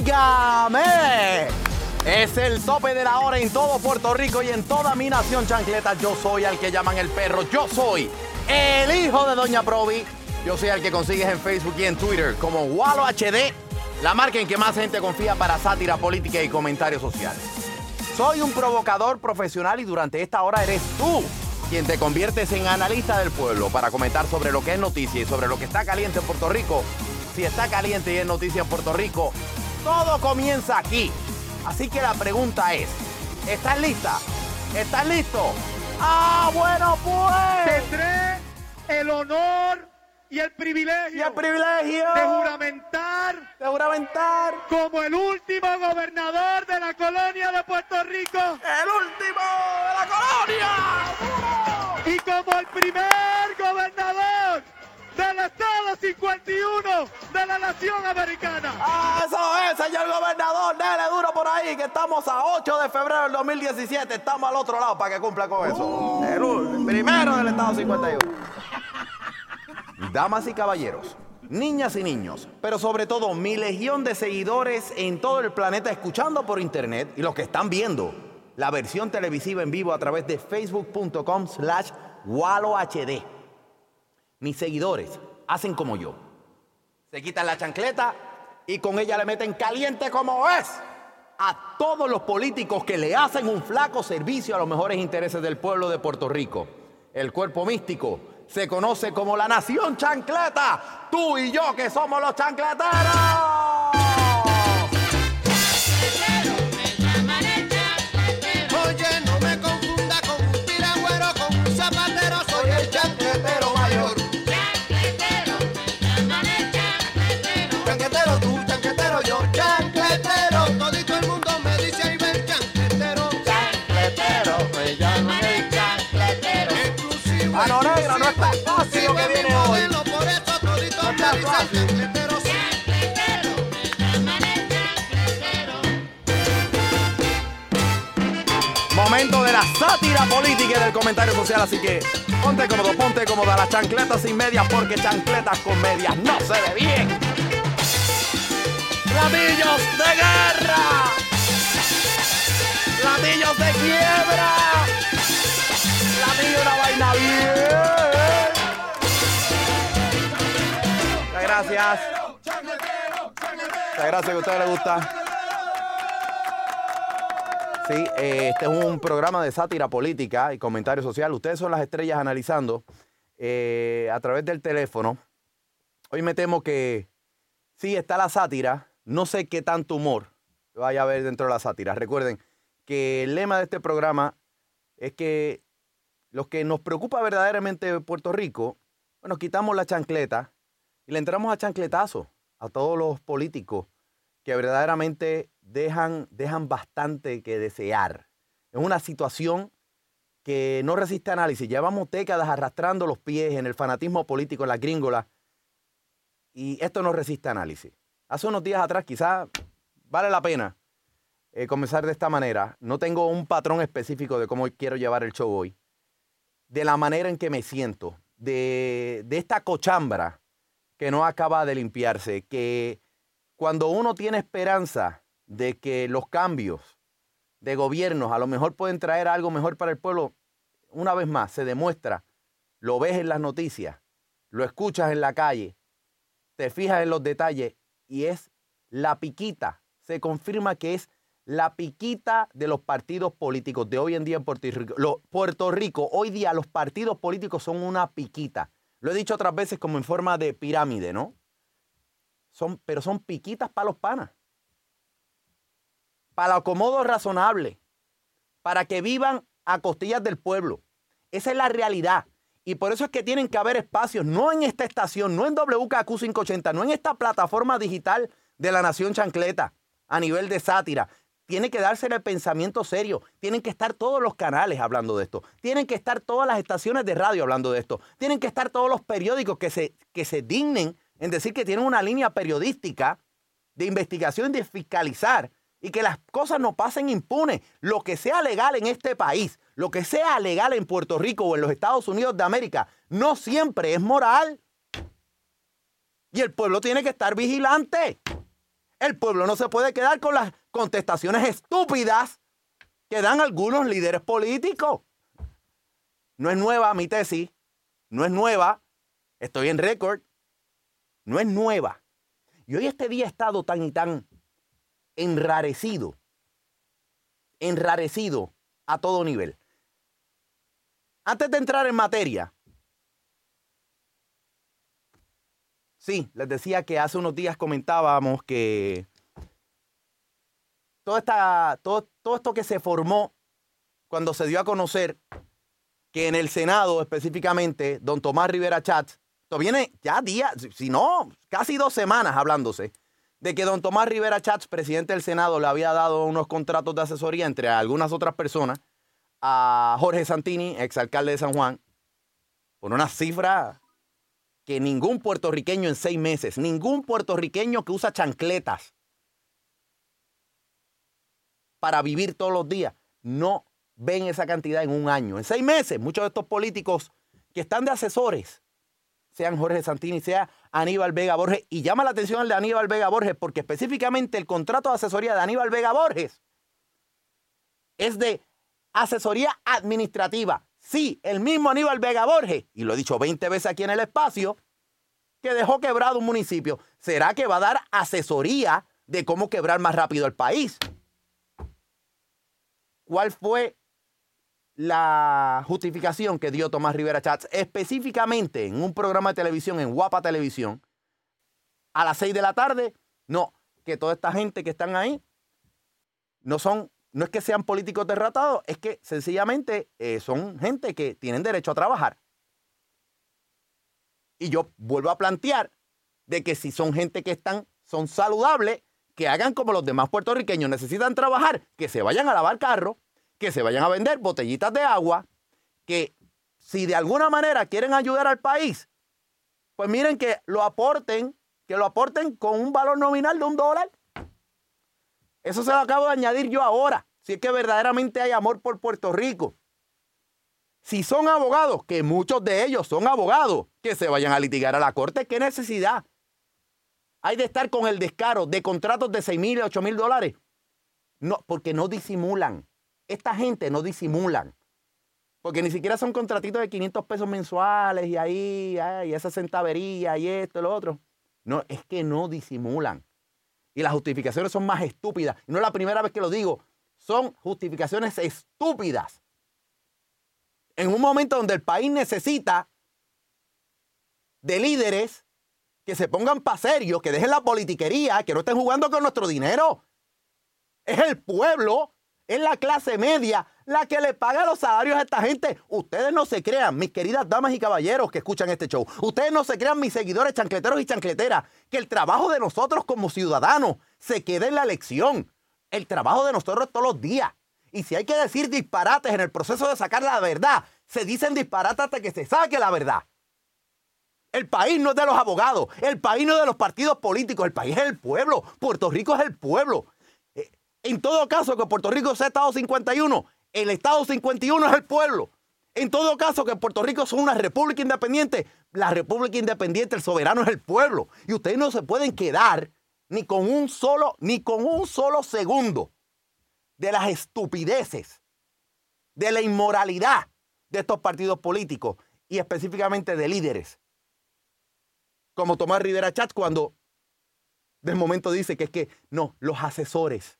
¡Óigame! Es el tope de la hora en todo Puerto Rico y en toda mi nación chancleta. Yo soy al que llaman el perro. Yo soy el hijo de Doña Provi. Yo soy al que consigues en Facebook y en Twitter como Walo HD, la marca en que más gente confía para sátira política y comentarios sociales. Soy un provocador profesional y durante esta hora eres tú quien te conviertes en analista del pueblo para comentar sobre lo que es noticia y sobre lo que está caliente en Puerto Rico. Si está caliente y es noticia en Puerto Rico, todo comienza aquí. Así que la pregunta es, ¿estás lista? ¿Estás listo? Ah, bueno pues. Tendré el honor y el privilegio, Y el privilegio de juramentar de juramentar como el último gobernador de la colonia de Puerto Rico el último de la colonia. y como el primer gobernador del Estado 51 de la Nación Americana. Ah, eso es, señor gobernador. Dele duro por ahí, que estamos a 8 de febrero del 2017. Estamos al otro lado para que cumpla con eso. El, ul- el primero del Estado 51. Damas y caballeros, niñas y niños, pero sobre todo mi legión de seguidores en todo el planeta escuchando por internet y los que están viendo la versión televisiva en vivo a través de facebook.com slash WaloHD. Mis seguidores hacen como yo. Se quitan la chancleta y con ella le meten caliente como es a todos los políticos que le hacen un flaco servicio a los mejores intereses del pueblo de Puerto Rico. El cuerpo místico se conoce como la nación chancleta. Tú y yo que somos los chancleteros. Momento de la sátira política y del comentario social, así que ponte cómodo, ponte cómoda las chancletas sin medias porque chancletas con medias no se ve bien. Platillos de guerra. Platillos de quiebra. Platillo una vaina bien. Gracias. Muchas gracias que a ustedes les gusta. Sí, eh, este es un programa de sátira política y comentario social. Ustedes son las estrellas analizando eh, a través del teléfono. Hoy me temo que sí está la sátira. No sé qué tanto humor vaya a haber dentro de la sátira. Recuerden que el lema de este programa es que los que nos preocupa verdaderamente Puerto Rico, bueno, quitamos la chancleta y le entramos a chancletazo a todos los políticos que verdaderamente dejan, dejan bastante que desear. Es una situación que no resiste análisis. Llevamos décadas arrastrando los pies en el fanatismo político, en la gringola, y esto no resiste análisis. Hace unos días atrás quizás vale la pena eh, comenzar de esta manera. No tengo un patrón específico de cómo quiero llevar el show hoy. De la manera en que me siento, de, de esta cochambra que no acaba de limpiarse, que cuando uno tiene esperanza de que los cambios de gobiernos a lo mejor pueden traer algo mejor para el pueblo, una vez más se demuestra, lo ves en las noticias, lo escuchas en la calle, te fijas en los detalles y es la piquita, se confirma que es la piquita de los partidos políticos de hoy en día en Puerto Rico. Puerto Rico, hoy día los partidos políticos son una piquita. Lo he dicho otras veces como en forma de pirámide, ¿no? Son, pero son piquitas para los panas. Para acomodo razonable. Para que vivan a costillas del pueblo. Esa es la realidad. Y por eso es que tienen que haber espacios, no en esta estación, no en WKQ 580, no en esta plataforma digital de la nación chancleta a nivel de sátira. Tiene que darse el pensamiento serio. Tienen que estar todos los canales hablando de esto. Tienen que estar todas las estaciones de radio hablando de esto. Tienen que estar todos los periódicos que se, que se dignen en decir que tienen una línea periodística de investigación y de fiscalizar y que las cosas no pasen impunes. Lo que sea legal en este país, lo que sea legal en Puerto Rico o en los Estados Unidos de América, no siempre es moral. Y el pueblo tiene que estar vigilante. El pueblo no se puede quedar con las contestaciones estúpidas que dan algunos líderes políticos. No es nueva mi tesis, no es nueva, estoy en récord, no es nueva. Y hoy este día ha estado tan y tan enrarecido, enrarecido a todo nivel. Antes de entrar en materia, sí, les decía que hace unos días comentábamos que todo, esta, todo, todo esto que se formó cuando se dio a conocer que en el Senado específicamente, don Tomás Rivera Chat, esto viene ya días, si no, casi dos semanas hablándose, de que don Tomás Rivera Chats, presidente del Senado, le había dado unos contratos de asesoría entre algunas otras personas a Jorge Santini, exalcalde de San Juan, por una cifra que ningún puertorriqueño en seis meses, ningún puertorriqueño que usa chancletas para vivir todos los días, no ven esa cantidad en un año. En seis meses, muchos de estos políticos que están de asesores, sean Jorge Santini, sea Aníbal Vega Borges. Y llama la atención el de Aníbal Vega Borges porque específicamente el contrato de asesoría de Aníbal Vega Borges es de asesoría administrativa. Sí, el mismo Aníbal Vega Borges, y lo he dicho 20 veces aquí en el espacio, que dejó quebrado un municipio. ¿Será que va a dar asesoría de cómo quebrar más rápido el país? ¿Cuál fue la justificación que dio Tomás Rivera Chats específicamente en un programa de televisión, en Guapa Televisión, a las 6 de la tarde? No, que toda esta gente que están ahí no son, no es que sean políticos derrotados, es que sencillamente eh, son gente que tienen derecho a trabajar. Y yo vuelvo a plantear de que si son gente que están, son saludables, que hagan como los demás puertorriqueños necesitan trabajar, que se vayan a lavar carro, que se vayan a vender botellitas de agua, que si de alguna manera quieren ayudar al país, pues miren que lo aporten, que lo aporten con un valor nominal de un dólar. Eso se lo acabo de añadir yo ahora, si es que verdaderamente hay amor por Puerto Rico. Si son abogados, que muchos de ellos son abogados, que se vayan a litigar a la corte, ¿qué necesidad? Hay de estar con el descaro de contratos de 6 mil y 8 mil dólares. No, porque no disimulan. Esta gente no disimulan. Porque ni siquiera son contratitos de 500 pesos mensuales y ahí, y esa centavería y esto y lo otro. No, es que no disimulan. Y las justificaciones son más estúpidas. No es la primera vez que lo digo. Son justificaciones estúpidas. En un momento donde el país necesita de líderes que se pongan para serio, que dejen la politiquería, que no estén jugando con nuestro dinero. Es el pueblo es la clase media la que le paga los salarios a esta gente. Ustedes no se crean, mis queridas damas y caballeros que escuchan este show. Ustedes no se crean, mis seguidores chancleteros y chancleteras, que el trabajo de nosotros como ciudadanos se quede en la elección. El trabajo de nosotros todos los días. Y si hay que decir disparates en el proceso de sacar la verdad, se dicen disparates hasta que se saque la verdad. El país no es de los abogados, el país no es de los partidos políticos, el país es el pueblo. Puerto Rico es el pueblo. En todo caso, que Puerto Rico sea Estado 51, el Estado 51 es el pueblo. En todo caso, que Puerto Rico es una república independiente, la república independiente, el soberano es el pueblo. Y ustedes no se pueden quedar ni con un solo, ni con un solo segundo de las estupideces, de la inmoralidad de estos partidos políticos y específicamente de líderes. Como Tomás Rivera Chat cuando de momento dice que es que no, los asesores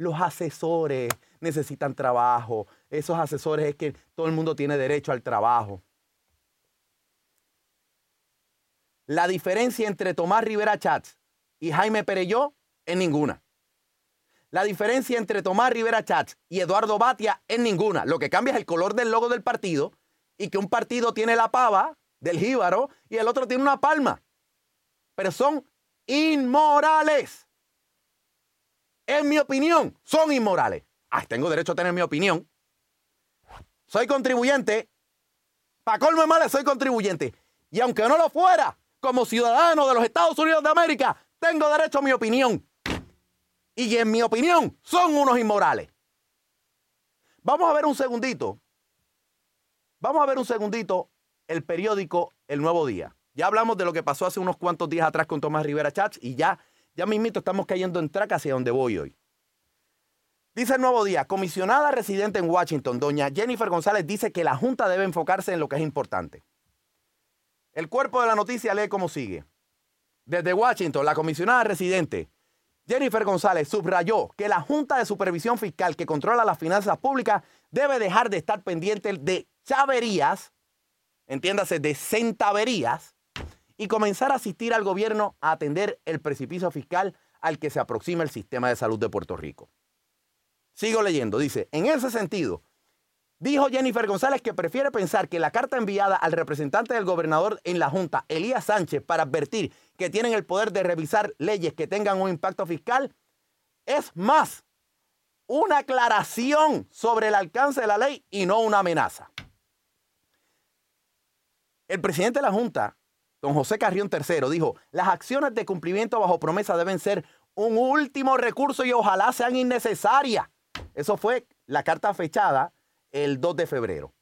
los asesores necesitan trabajo. Esos asesores es que todo el mundo tiene derecho al trabajo. La diferencia entre Tomás Rivera Chats y Jaime Pereyó es ninguna. La diferencia entre Tomás Rivera Chats y Eduardo Batia es ninguna. Lo que cambia es el color del logo del partido y que un partido tiene la pava del jíbaro y el otro tiene una palma. Pero son inmorales. en mi opinión, son inmorales. Ah, tengo derecho a tener mi opinión. Soy contribuyente. Para colmo males, soy contribuyente. Y aunque no lo fuera, como ciudadano de los Estados Unidos de América, tengo derecho a mi opinión. Y en mi opinión, son unos inmorales. Vamos a ver un segundito. Vamos a ver un segundito el periódico El Nuevo Día. Ya hablamos de lo que pasó hace unos cuantos días atrás con Tomás Rivera Chats y ya, ya mismito estamos cayendo en traca hacia donde voy hoy. Dice el Nuevo Día, comisionada residente en Washington, doña Jennifer González dice que la Junta debe enfocarse en lo que es importante. El cuerpo de la noticia lee como sigue. Desde Washington, la comisionada residente Jennifer González subrayó que la Junta de Supervisión Fiscal que controla las finanzas públicas debe dejar de estar pendiente de chaverías, entiéndase, de centaverías, y comenzar a asistir al gobierno a atender el precipicio fiscal al que se aproxima el sistema de salud de Puerto Rico. Sigo leyendo, dice, en ese sentido, dijo Jennifer González que prefiere pensar que la carta enviada al representante del gobernador en la Junta, Elías Sánchez, para advertir que tienen el poder de revisar leyes que tengan un impacto fiscal, es más una aclaración sobre el alcance de la ley y no una amenaza. El presidente de la Junta, don José Carrión III, dijo, las acciones de cumplimiento bajo promesa deben ser un último recurso y ojalá sean innecesarias. Eso fue la carta fechada el 2 de febrero.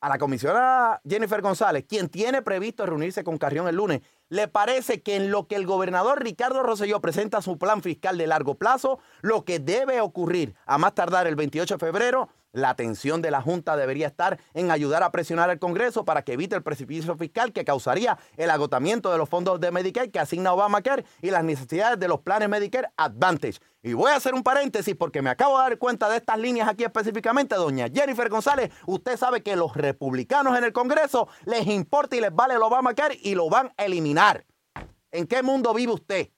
A la comisionada Jennifer González, quien tiene previsto reunirse con Carrión el lunes, le parece que en lo que el gobernador Ricardo Rosselló presenta su plan fiscal de largo plazo, lo que debe ocurrir a más tardar el 28 de febrero la atención de la Junta debería estar en ayudar a presionar al Congreso para que evite el precipicio fiscal que causaría el agotamiento de los fondos de Medicare que asigna Obamacare y las necesidades de los planes Medicare Advantage. Y voy a hacer un paréntesis porque me acabo de dar cuenta de estas líneas aquí específicamente, doña Jennifer González. Usted sabe que los republicanos en el Congreso les importa y les vale el Obamacare y lo van a eliminar. ¿En qué mundo vive usted?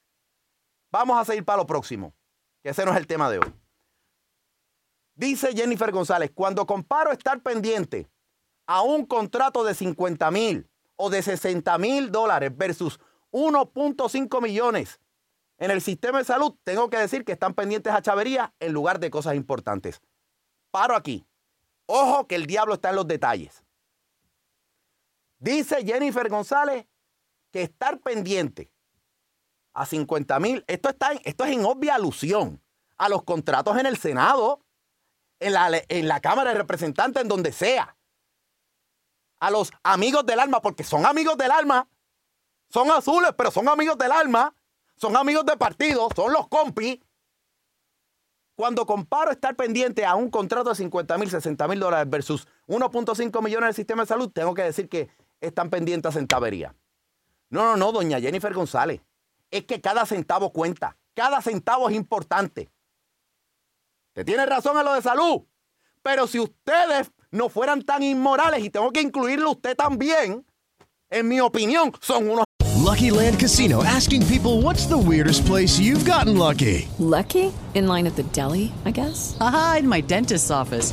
Vamos a seguir para lo próximo, que ese no es el tema de hoy. Dice Jennifer González, cuando comparo estar pendiente a un contrato de 50 mil o de 60 mil dólares versus 1.5 millones en el sistema de salud, tengo que decir que están pendientes a chavería en lugar de cosas importantes. Paro aquí. Ojo que el diablo está en los detalles. Dice Jennifer González que estar pendiente a 50 mil, esto, está esto es en obvia alusión a los contratos en el Senado en la, en la Cámara de Representantes, en donde sea. A los amigos del alma, porque son amigos del alma. Son azules, pero son amigos del alma. Son amigos de partido, son los compis. Cuando comparo estar pendiente a un contrato de 50 mil, 60 mil dólares versus 1.5 millones del sistema de salud, tengo que decir que están pendientes a centavería. No, no, no, doña Jennifer González. Es que cada centavo cuenta. Cada centavo es importante. Usted tiene razón en lo de salud. Pero si ustedes no fueran tan inmorales, y tengo que incluirlo usted también, en mi opinión, son unos. Lucky Land Casino asking people what's the weirdest place you've gotten lucky. Lucky? In line at the deli, I guess? Aha, in my dentist's office.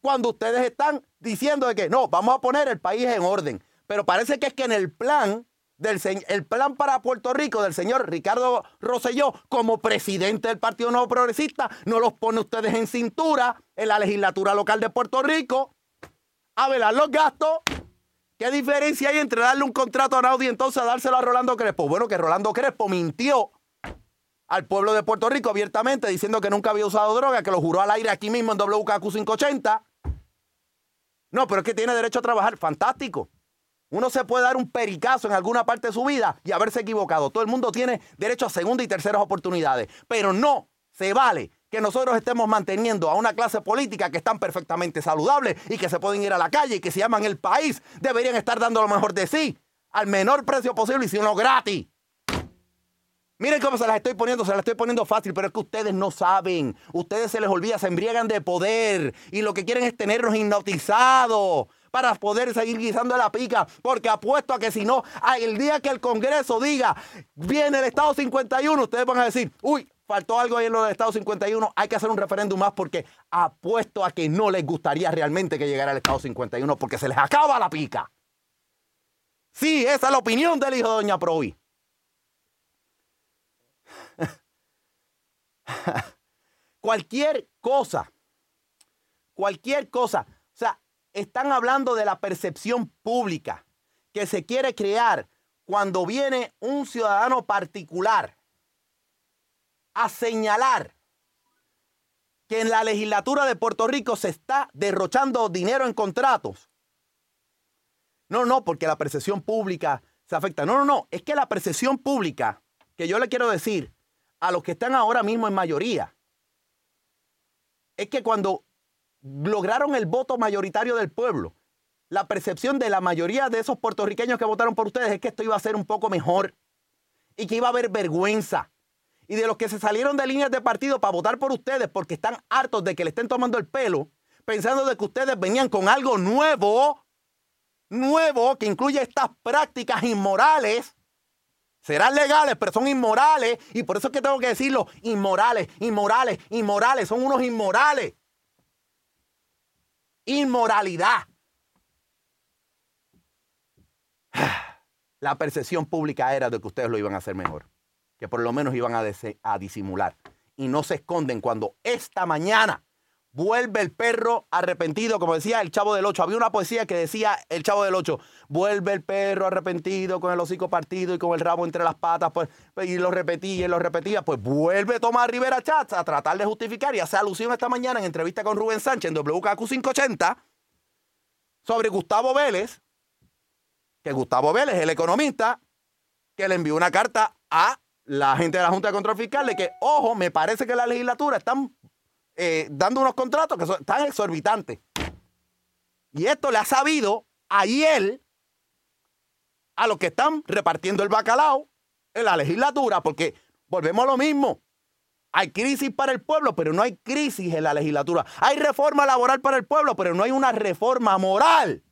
cuando ustedes están diciendo de que no, vamos a poner el país en orden. Pero parece que es que en el plan del el plan para Puerto Rico del señor Ricardo Rosselló como presidente del Partido Nuevo Progresista no los pone ustedes en cintura en la legislatura local de Puerto Rico a velar los gastos. ¿Qué diferencia hay entre darle un contrato a Naudi y entonces dárselo a Rolando Crespo? Bueno, que Rolando Crespo mintió al pueblo de Puerto Rico abiertamente diciendo que nunca había usado droga, que lo juró al aire aquí mismo en WKQ 580 No, pero es que tiene derecho a trabajar. Fantástico. Uno se puede dar un pericazo en alguna parte de su vida y haberse equivocado. Todo el mundo tiene derecho a segunda y terceras oportunidades. Pero no se vale que nosotros estemos manteniendo a una clase política que están perfectamente saludables y que se pueden ir a la calle y que se llaman el país. Deberían estar dando lo mejor de sí al menor precio posible y si no gratis. Miren cómo se las estoy poniendo, se las estoy poniendo fácil, pero es que ustedes no saben. Ustedes se les olvida, se embriagan de poder y lo que quieren es tenernos hipnotizados para poder seguir guisando la pica, porque apuesto a que si no, el día que el Congreso diga, viene el Estado 51, ustedes van a decir, uy, faltó algo ahí en lo del Estado 51, hay que hacer un referéndum más porque apuesto a que no les gustaría realmente que llegara el Estado 51 porque se les acaba la pica. Sí, esa es la opinión del hijo de Doña Provi. cualquier cosa, cualquier cosa. O sea, están hablando de la percepción pública que se quiere crear cuando viene un ciudadano particular a señalar que en la legislatura de Puerto Rico se está derrochando dinero en contratos. No, no, porque la percepción pública se afecta. No, no, no, es que la percepción pública, que yo le quiero decir a los que están ahora mismo en mayoría, es que cuando lograron el voto mayoritario del pueblo, la percepción de la mayoría de esos puertorriqueños que votaron por ustedes es que esto iba a ser un poco mejor y que iba a haber vergüenza. Y de los que se salieron de líneas de partido para votar por ustedes porque están hartos de que le estén tomando el pelo, pensando de que ustedes venían con algo nuevo, nuevo que incluye estas prácticas inmorales, serán legales, pero son inmorales. Y por eso es que tengo que decirlo, inmorales, inmorales, inmorales, son unos inmorales. Inmoralidad. La percepción pública era de que ustedes lo iban a hacer mejor, que por lo menos iban a, a disimular. Y no se esconden cuando esta mañana Vuelve el perro arrepentido, como decía el Chavo del Ocho. Había una poesía que decía el Chavo del Ocho, vuelve el perro arrepentido con el hocico partido y con el rabo entre las patas, pues, y lo repetía y lo repetía. Pues vuelve Tomás Rivera Chats a tratar de justificar y hace alusión esta mañana en entrevista con Rubén Sánchez en WKQ 580 sobre Gustavo Vélez, que Gustavo Vélez, el economista, que le envió una carta a la gente de la Junta de Control Fiscal de que, ojo, me parece que la legislatura están eh, dando unos contratos que son tan exorbitantes. Y esto le ha sabido ayer a los que están repartiendo el bacalao en la legislatura, porque volvemos a lo mismo. Hay crisis para el pueblo, pero no hay crisis en la legislatura. Hay reforma laboral para el pueblo, pero no hay una reforma moral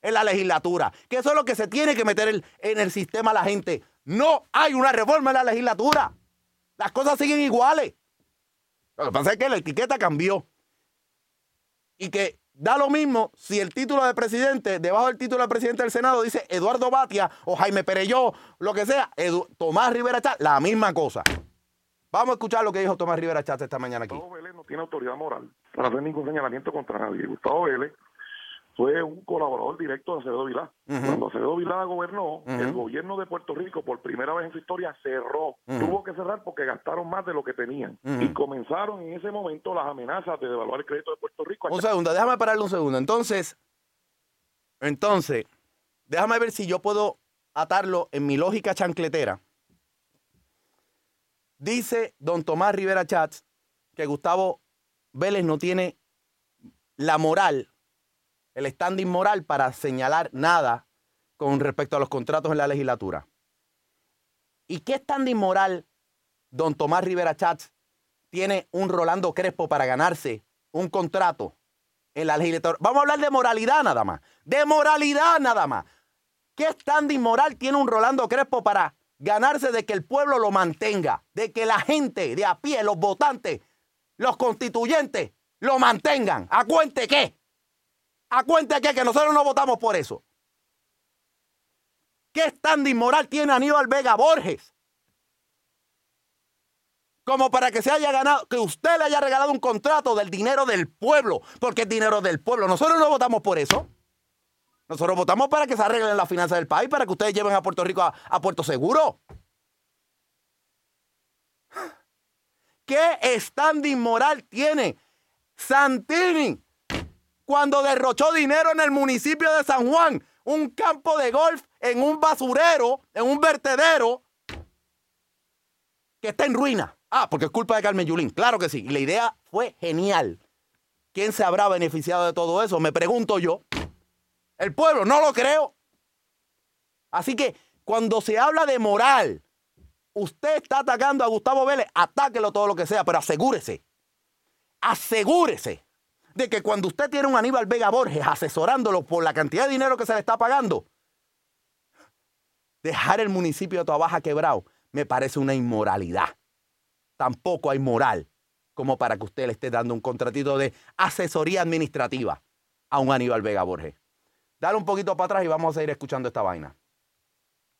en la legislatura. Que eso es lo que se tiene que meter en el sistema la gente. No hay una reforma en la legislatura. Las cosas siguen iguales. Lo que pasa es que la etiqueta cambió. Y que da lo mismo si el título de presidente, debajo del título de presidente del Senado, dice Eduardo Batia o Jaime Pereyó, lo que sea, Tomás Rivera Chat, la misma cosa. Vamos a escuchar lo que dijo Tomás Rivera Chat esta mañana aquí. Gustavo Vélez no tiene autoridad moral para hacer ningún señalamiento contra nadie. Gustavo Vélez fue un colaborador directo de Acevedo Vilá. Cuando Acevedo Vilá gobernó, el gobierno de Puerto Rico por primera vez en su historia cerró. Tuvo que cerrar porque gastaron más de lo que tenían. Y comenzaron en ese momento las amenazas de devaluar el crédito de Puerto Rico. Un segundo, déjame pararle un segundo. Entonces, entonces, déjame ver si yo puedo atarlo en mi lógica chancletera. Dice don Tomás Rivera Chats que Gustavo Vélez no tiene la moral el standing moral para señalar nada con respecto a los contratos en la legislatura. ¿Y qué standing moral don Tomás Rivera Chats tiene un Rolando Crespo para ganarse un contrato en la legislatura? Vamos a hablar de moralidad nada más. De moralidad nada más. ¿Qué standing moral tiene un Rolando Crespo para ganarse de que el pueblo lo mantenga? De que la gente de a pie, los votantes, los constituyentes, lo mantengan. ¿A cuente qué? ¿A cuenta que, nosotros no votamos por eso? ¿Qué standing moral tiene Aníbal Vega Borges? Como para que se haya ganado, que usted le haya regalado un contrato del dinero del pueblo, porque es dinero del pueblo. Nosotros no votamos por eso. Nosotros votamos para que se arreglen las finanzas del país, para que ustedes lleven a Puerto Rico a, Puerto Seguro. ¿Qué standing moral tiene Santini cuando derrochó dinero en el municipio de San Juan, un campo de golf en un basurero, en un vertedero que está en ruina. Ah, porque es culpa de Carmen Yulín. Claro que sí. Y la idea fue genial. ¿Quién se habrá beneficiado de todo eso? Me pregunto yo. El pueblo, no lo creo. Así que cuando se habla de moral, usted está atacando a Gustavo Vélez, atáquelo todo lo que sea, pero asegúrese, asegúrese de que cuando usted tiene un Aníbal Vega Borges asesorándolo por la cantidad de dinero que se le está pagando, dejar el municipio de Toabaja quebrado me parece una inmoralidad. Tampoco hay moral como para que usted le esté dando un contratito de asesoría administrativa a un Aníbal Vega Borges. Dale un poquito para atrás y vamos a seguir escuchando esta vaina.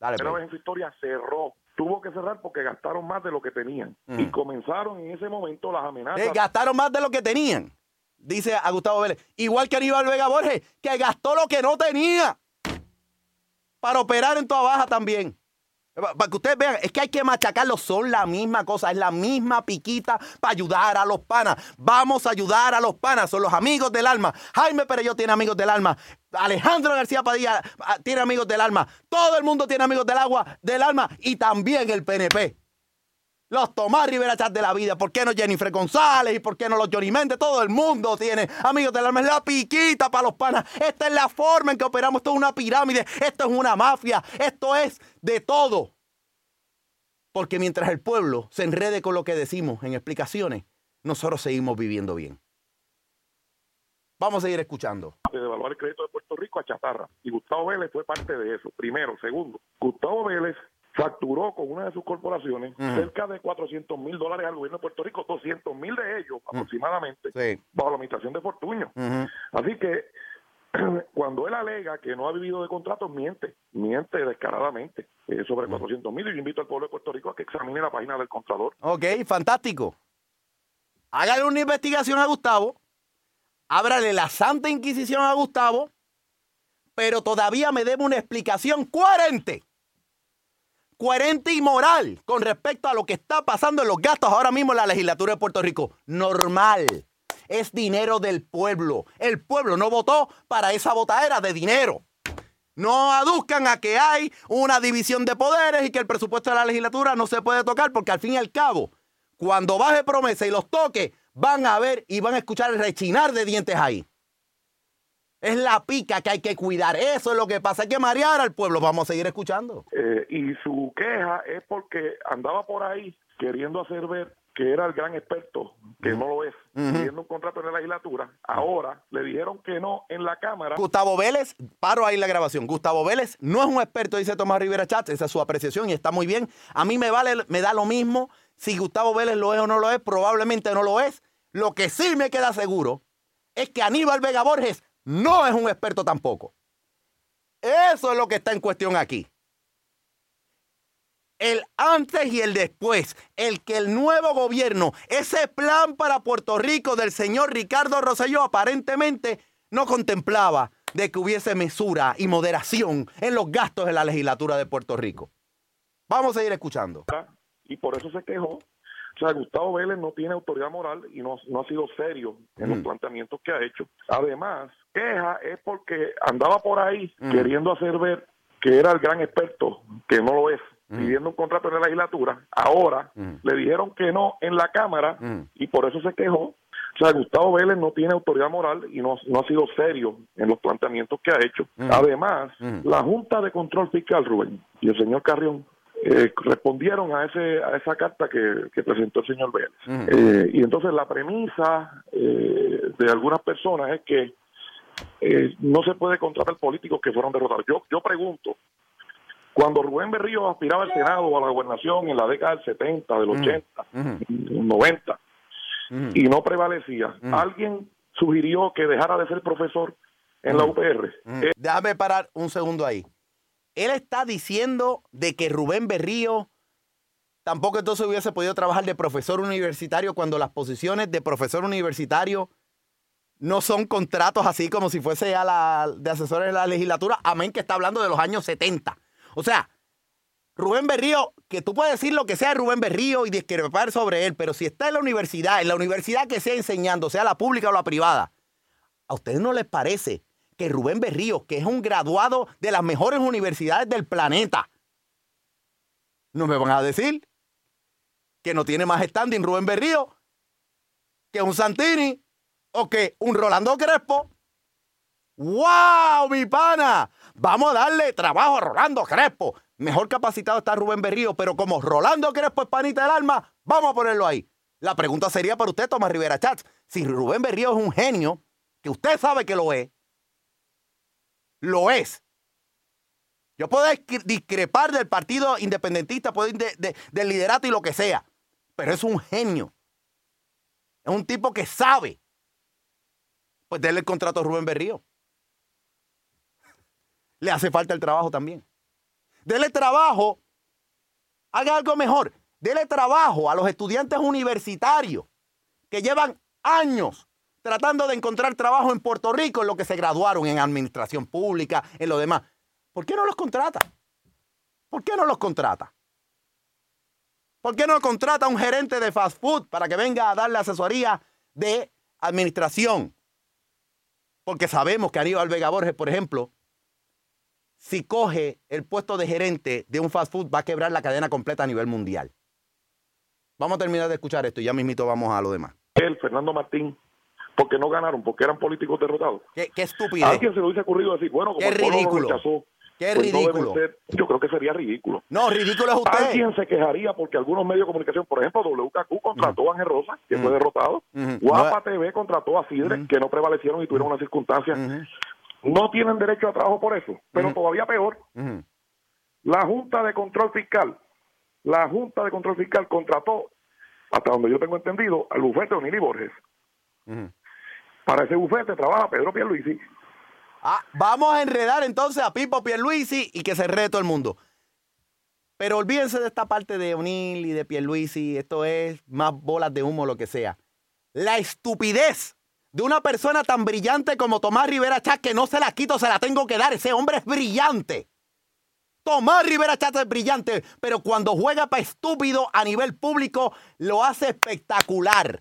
Dale, Pero en su historia cerró. Tuvo que cerrar porque gastaron más de lo que tenían. Mm. Y comenzaron en ese momento las amenazas. Eh, gastaron más de lo que tenían, dice a Gustavo Vélez. Igual que Aníbal Vega Borges, que gastó lo que no tenía para operar en toda baja también. Pa- Para que ustedes vean, es que hay que machacarlos, son la misma cosa, es la misma piquita para ayudar a los panas. Vamos a ayudar a los panas, son los amigos del alma. Jaime Pereyó tiene amigos del alma. Alejandro García Padilla ah, tiene amigos del alma. Todo el mundo tiene amigos del agua, del alma y también el PNP. Los Tomás Rivera Chat de la vida. ¿Por qué no Jennifer González? ¿Y por qué no los Johnny Méndez? Todo el mundo tiene amigos del alma. Es la piquita para los panas. Esta es la forma en que operamos. Esto es una pirámide. Esto es una mafia. Esto es de todo. Porque mientras el pueblo se enrede con lo que decimos en explicaciones, nosotros seguimos viviendo bien. Vamos a seguir escuchando. de devaluar el crédito de Puerto Rico a chatarra. Y Gustavo Vélez fue parte de eso. Primero. Segundo, Gustavo Vélez facturó con una de sus corporaciones cerca de 400 mil dólares al gobierno de Puerto Rico, 200 mil de ellos aproximadamente, Sí. bajo la administración de Fortuño. Así que cuando él alega que no ha vivido de contratos, miente, miente descaradamente eh, sobre 400 mil. Y yo invito al pueblo de Puerto Rico a que examine la página del Contralor. Ok, fantástico. Hágale una investigación a Gustavo. Ábrale la Santa Inquisición a Gustavo. Pero todavía me debe una explicación coherente. Coherente y moral con respecto a lo que está pasando en los gastos ahora mismo en la legislatura de Puerto Rico. Normal. Es dinero del pueblo. El pueblo no votó para esa botadera de dinero. No aduzcan a que hay una división de poderes y que el presupuesto de la legislatura no se puede tocar porque al fin y al cabo, cuando baje promesa y los toque, van a ver y van a escuchar el rechinar de dientes ahí. Es la pica que hay que cuidar. Eso es lo que pasa. Hay que marear al pueblo. Vamos a seguir escuchando. Eh, y su queja es porque andaba por ahí queriendo hacer ver que era el gran experto, que no lo es, pidiendo un contrato en la legislatura. Ahora le dijeron que no en la Cámara. Gustavo Vélez, paro ahí la grabación. Gustavo Vélez no es un experto, dice Tomás Rivera Chat, esa es su apreciación y está muy bien. A mí me vale, me da lo mismo si Gustavo Vélez lo es o no lo es, probablemente no lo es. Lo que sí me queda seguro es que Aníbal Vega Borges no es un experto tampoco. Eso es lo que está en cuestión aquí. El antes y el después, el que el nuevo gobierno, ese plan para Puerto Rico del señor Ricardo Rosselló aparentemente no contemplaba de que hubiese mesura y moderación en los gastos de la legislatura de Puerto Rico. Vamos a seguir escuchando. y por eso se quejó. O sea, Gustavo Vélez no tiene autoridad moral y no, no ha sido serio en los Mm. planteamientos que ha hecho. Además, queja es porque andaba por ahí Mm. queriendo hacer ver que era el gran experto, que no lo es, Mm. pidiendo un contrato en la legislatura. Ahora le dijeron que no en la Cámara Mm. y por eso se quejó. O sea, Gustavo Vélez no tiene autoridad moral y no, no ha sido serio en los planteamientos que ha hecho. Mm. Además, Mm. la Junta de Control Fiscal, Rubén, y el señor Carrión eh, respondieron a ese a esa carta que, que presentó el señor Vélez. Eh, y entonces la premisa eh, de algunas personas es que eh, no se puede contratar políticos que fueron derrotados. Yo, yo pregunto, cuando Rubén Berrío aspiraba al Senado o a la gobernación en la década del 70, del 80, del 90, y no prevalecía, ¿alguien sugirió que dejara de ser profesor en la UPR? Déjame parar un segundo ahí. Él está diciendo de que Rubén Berrío tampoco entonces hubiese podido trabajar de profesor universitario cuando las posiciones de profesor universitario no son contratos así como si fuese a la, de asesores de la legislatura, amén que está hablando de los años 70. O sea, Rubén Berrío, que tú puedes decir lo que sea de Rubén Berrío y discrepar sobre él, pero si está en la universidad, en la universidad que sea enseñando, sea la pública o la privada, ¿A ustedes no les parece que Rubén Berrío, que es un graduado de las mejores universidades del planeta, no me van a decir que no tiene más standing Rubén Berrío que un Santini o que un Rolando Crespo? ¡Wow, mi pana! Vamos a darle trabajo a Rolando Crespo. Mejor capacitado está Rubén Berrío, pero como Rolando Crespo es panita del alma, vamos a ponerlo ahí. La pregunta sería para usted, Tomás Rivera Chats, si Rubén Berrío es un genio, que usted sabe que lo es, lo es. Yo puedo discrepar del partido independentista, del liderato y lo que sea, pero es un genio. Es un tipo que sabe. Pues denle el contrato a Rubén Berrío. Le hace falta el trabajo también. Dele trabajo. Haga algo mejor. Dele trabajo a los estudiantes universitarios que llevan años tratando de encontrar trabajo en Puerto Rico en lo que se graduaron en administración pública, en lo demás. ¿Por qué no los contrata? ¿Por qué no los contrata? ¿Por qué no contrata a un gerente de fast food para que venga a darle asesoría de administración? Porque sabemos que Aníbal Vega Borges, por ejemplo, si coge el puesto de gerente de un fast food, va a quebrar la cadena completa a nivel mundial. Vamos a terminar de escuchar esto y ya mismito vamos a lo demás. Él, Fernando Martín, porque no ganaron, porque eran políticos derrotados. Qué, qué estúpido. A alguien se le hubiese ocurrido decir, bueno, como qué el ridículo. lo rechazó, Qué pues no ridículo. ser- yo creo que sería ridículo. No, ridículo es usted. Alguien se quejaría porque algunos medios de comunicación, por ejemplo, WKQ contrató a Ángel Rosa, que fue derrotado. Ujú. Guapa TV contrató a Sidre, que no prevalecieron y tuvieron unas circunstancias. No tienen derecho a trabajo por eso. Pero todavía peor, la Junta de Control Fiscal, la Junta de Control Fiscal contrató, hasta donde yo tengo entendido, al bufete de Onili Borges. Para ese bufete trabaja Pedro Pierluisi. Ah, vamos a enredar entonces a Pipo Pierluisi y que se rede todo el mundo. Pero olvídense de esta parte de O'Neill y de Pierluisi. Esto es más bolas de humo, lo que sea. La estupidez de una persona tan brillante como Tomás Rivera Chat, que no se la quito, se la tengo que dar. Ese hombre es brillante. Tomás Rivera Chat es brillante, pero cuando juega para estúpido a nivel público, lo hace espectacular.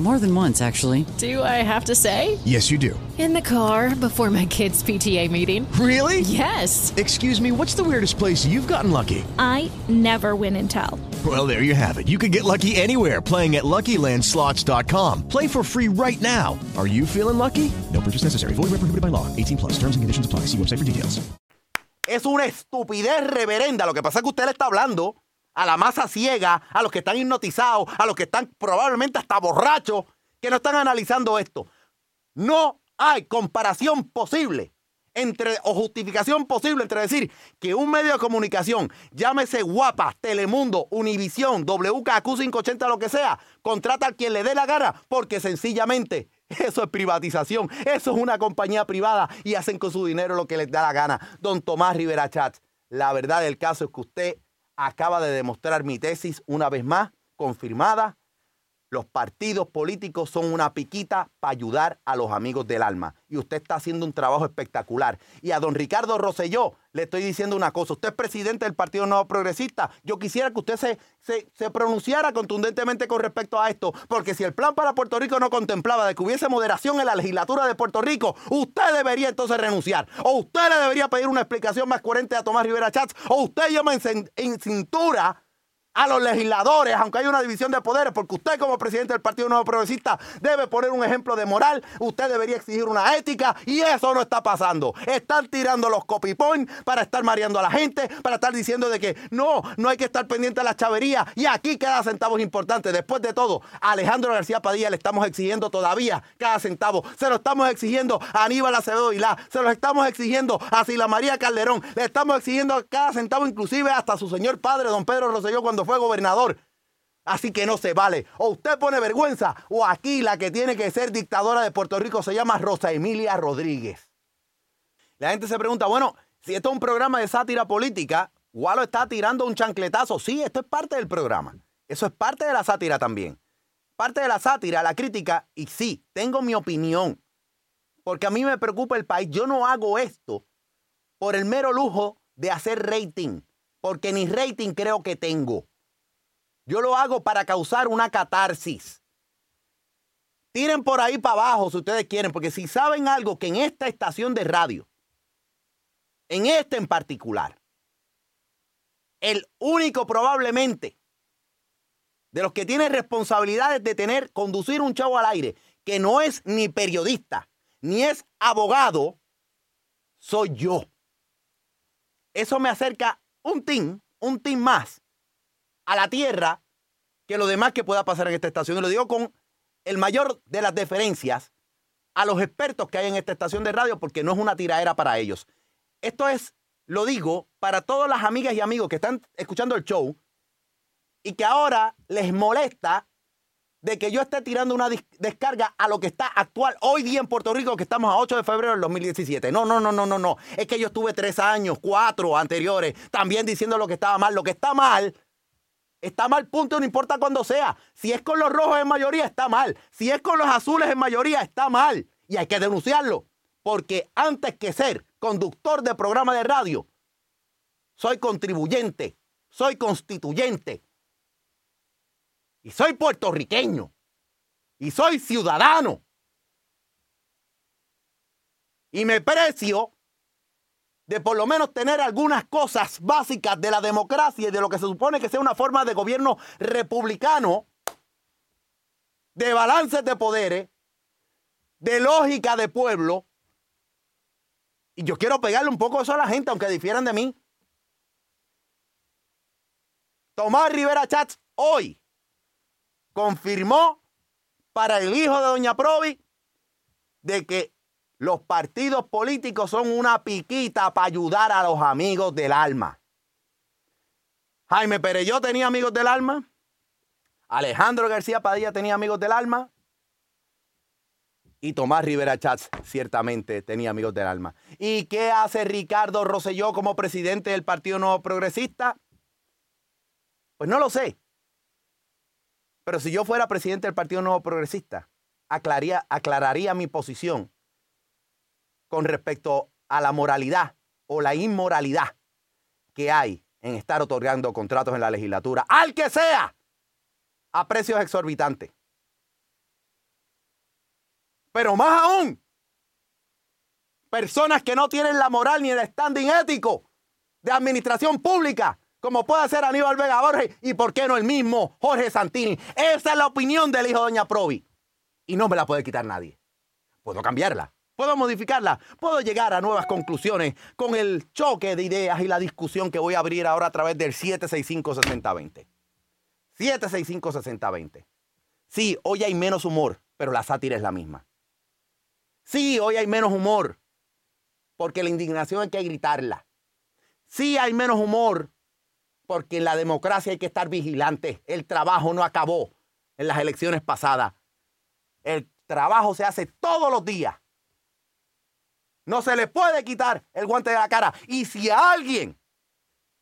More than once, actually. Do I have to say? Yes, you do. In the car before my kids' PTA meeting. Really? Yes. Excuse me, what's the weirdest place you've gotten lucky? I never win and tell. Well, there you have it. You can get lucky anywhere playing at LuckyLandSlots.com. Play for free right now. Are you feeling lucky? No purchase necessary. Void where prohibited by law. 18 plus. Terms and conditions apply. See website for details. Es una estupidez reverenda. Lo que pasa es que usted le está hablando a la masa ciega, a los que están hipnotizados, a los que están probablemente hasta borrachos, que no están analizando esto. No hay comparación posible entre o justificación posible entre decir que un medio de comunicación, llámese Guapa, Telemundo, Univisión, WKQ 580, lo que sea, contrata a quien le dé la gana, porque sencillamente eso es privatización, eso es una compañía privada y hacen con su dinero lo que les da la gana. Don Tomás Rivera Chats, la verdad del caso es que usted acaba de demostrar mi tesis una vez más, confirmada. Los partidos políticos son una piquita para ayudar a los amigos del alma. Y usted está haciendo un trabajo espectacular. Y a don Ricardo Rosselló le estoy diciendo una cosa. Usted es presidente del Partido Nuevo Progresista. Yo quisiera que usted se, se, se pronunciara contundentemente con respecto a esto. Porque si el plan para Puerto Rico no contemplaba de que hubiese moderación en la legislatura de Puerto Rico, usted debería entonces renunciar. O usted le debería pedir una explicación más coherente a Tomás Rivera Chats. O usted llama en, cin- en cintura a los legisladores, aunque haya una división de poderes, porque usted como presidente del Partido Nuevo Progresista debe poner un ejemplo de moral, usted debería exigir una ética y eso no está pasando. Están tirando los copy point para estar mareando a la gente, para estar diciendo de que no, no hay que estar pendiente de la chavería y aquí cada centavo es importante. Después de todo, a Alejandro García Padilla le estamos exigiendo todavía cada centavo. Se lo estamos exigiendo a Aníbal Acevedo Vilá, se lo estamos exigiendo a Sila María Calderón, le estamos exigiendo cada centavo, inclusive hasta su señor padre, don Pedro Rosselló, cuando fue gobernador. Así que no se vale. O usted pone vergüenza, o aquí la que tiene que ser dictadora de Puerto Rico se llama Rosa Emilia Rodríguez. La gente se pregunta, bueno, si esto es un programa de sátira política, Walo está tirando un chancletazo. Sí, esto es parte del programa. Eso es parte de la sátira también. Parte de la sátira, la crítica, y sí, tengo mi opinión. Porque a mí me preocupa el país. Yo no hago esto por el mero lujo de hacer rating. porque ni rating creo que tengo. Yo lo hago para causar una catarsis. Tiren por ahí para abajo si ustedes quieren, porque si saben algo que en esta estación de radio, en este en particular, el único probablemente de los que tiene responsabilidades de tener, conducir un chavo al aire, que no es ni periodista, ni es abogado, soy yo. Eso me acerca un team, un team más a la tierra que lo demás que pueda pasar en esta estación. Y lo digo con el mayor de las deferencias a los expertos que hay en esta estación de radio porque no es una tiraera para ellos. Esto es, lo digo, para todas las amigas y amigos que están escuchando el show y que ahora les molesta de que yo esté tirando una descarga a lo que está actual hoy día en Puerto Rico, que estamos a 8 de febrero del 2017. No, no, no, no, no, no. Es que yo estuve tres años, cuatro anteriores, también diciendo lo que estaba mal. Lo que está mal, está mal, punto, no importa cuándo sea. Si es con los rojos en mayoría, está mal. Si es con los azules en mayoría, está mal. Y hay que denunciarlo. Porque antes que ser conductor de programa de radio, soy contribuyente, soy constituyente, y soy puertorriqueño. Y soy ciudadano. Y me precio de por lo menos tener algunas cosas básicas de la democracia y de lo que se supone que sea una forma de gobierno republicano, de balances de poderes, de lógica de pueblo. Y yo quiero pegarle un poco eso a la gente, aunque difieran de mí. Tomás Rivera Chats hoy confirmó para el hijo de Doña Provi de que los partidos políticos son una piquita para ayudar a los amigos del alma. Jaime Pereyó tenía amigos del alma. Alejandro García Padilla tenía amigos del alma. Y Tomás Rivera Chats ciertamente tenía amigos del alma. ¿Y qué hace Ricardo Rosselló como presidente del Partido Nuevo Progresista? Pues no lo sé. Pero si yo fuera presidente del Partido Nuevo Progresista, aclararía, aclararía mi posición con respecto a la moralidad o la inmoralidad que hay en estar otorgando contratos en la legislatura, al que sea, a precios exorbitantes. Pero más aún, personas que no tienen la moral ni el standing ético de administración pública como puede ser Aníbal Vega Borges y por qué no el mismo Jorge Santini. Esa es la opinión del hijo de Doña Provi. Y no me la puede quitar nadie. Puedo cambiarla, puedo modificarla, puedo llegar a nuevas conclusiones con el choque de ideas y la discusión que voy a abrir ahora a través del 765-6020. 765-6020. Sí, hoy hay menos humor, pero la sátira es la misma. Sí, hoy hay menos humor, porque la indignación hay que gritarla. Sí, hay menos humor, porque en la democracia hay que estar vigilante. El trabajo no acabó en las elecciones pasadas. El trabajo se hace todos los días. No se le puede quitar el guante de la cara. Y si a alguien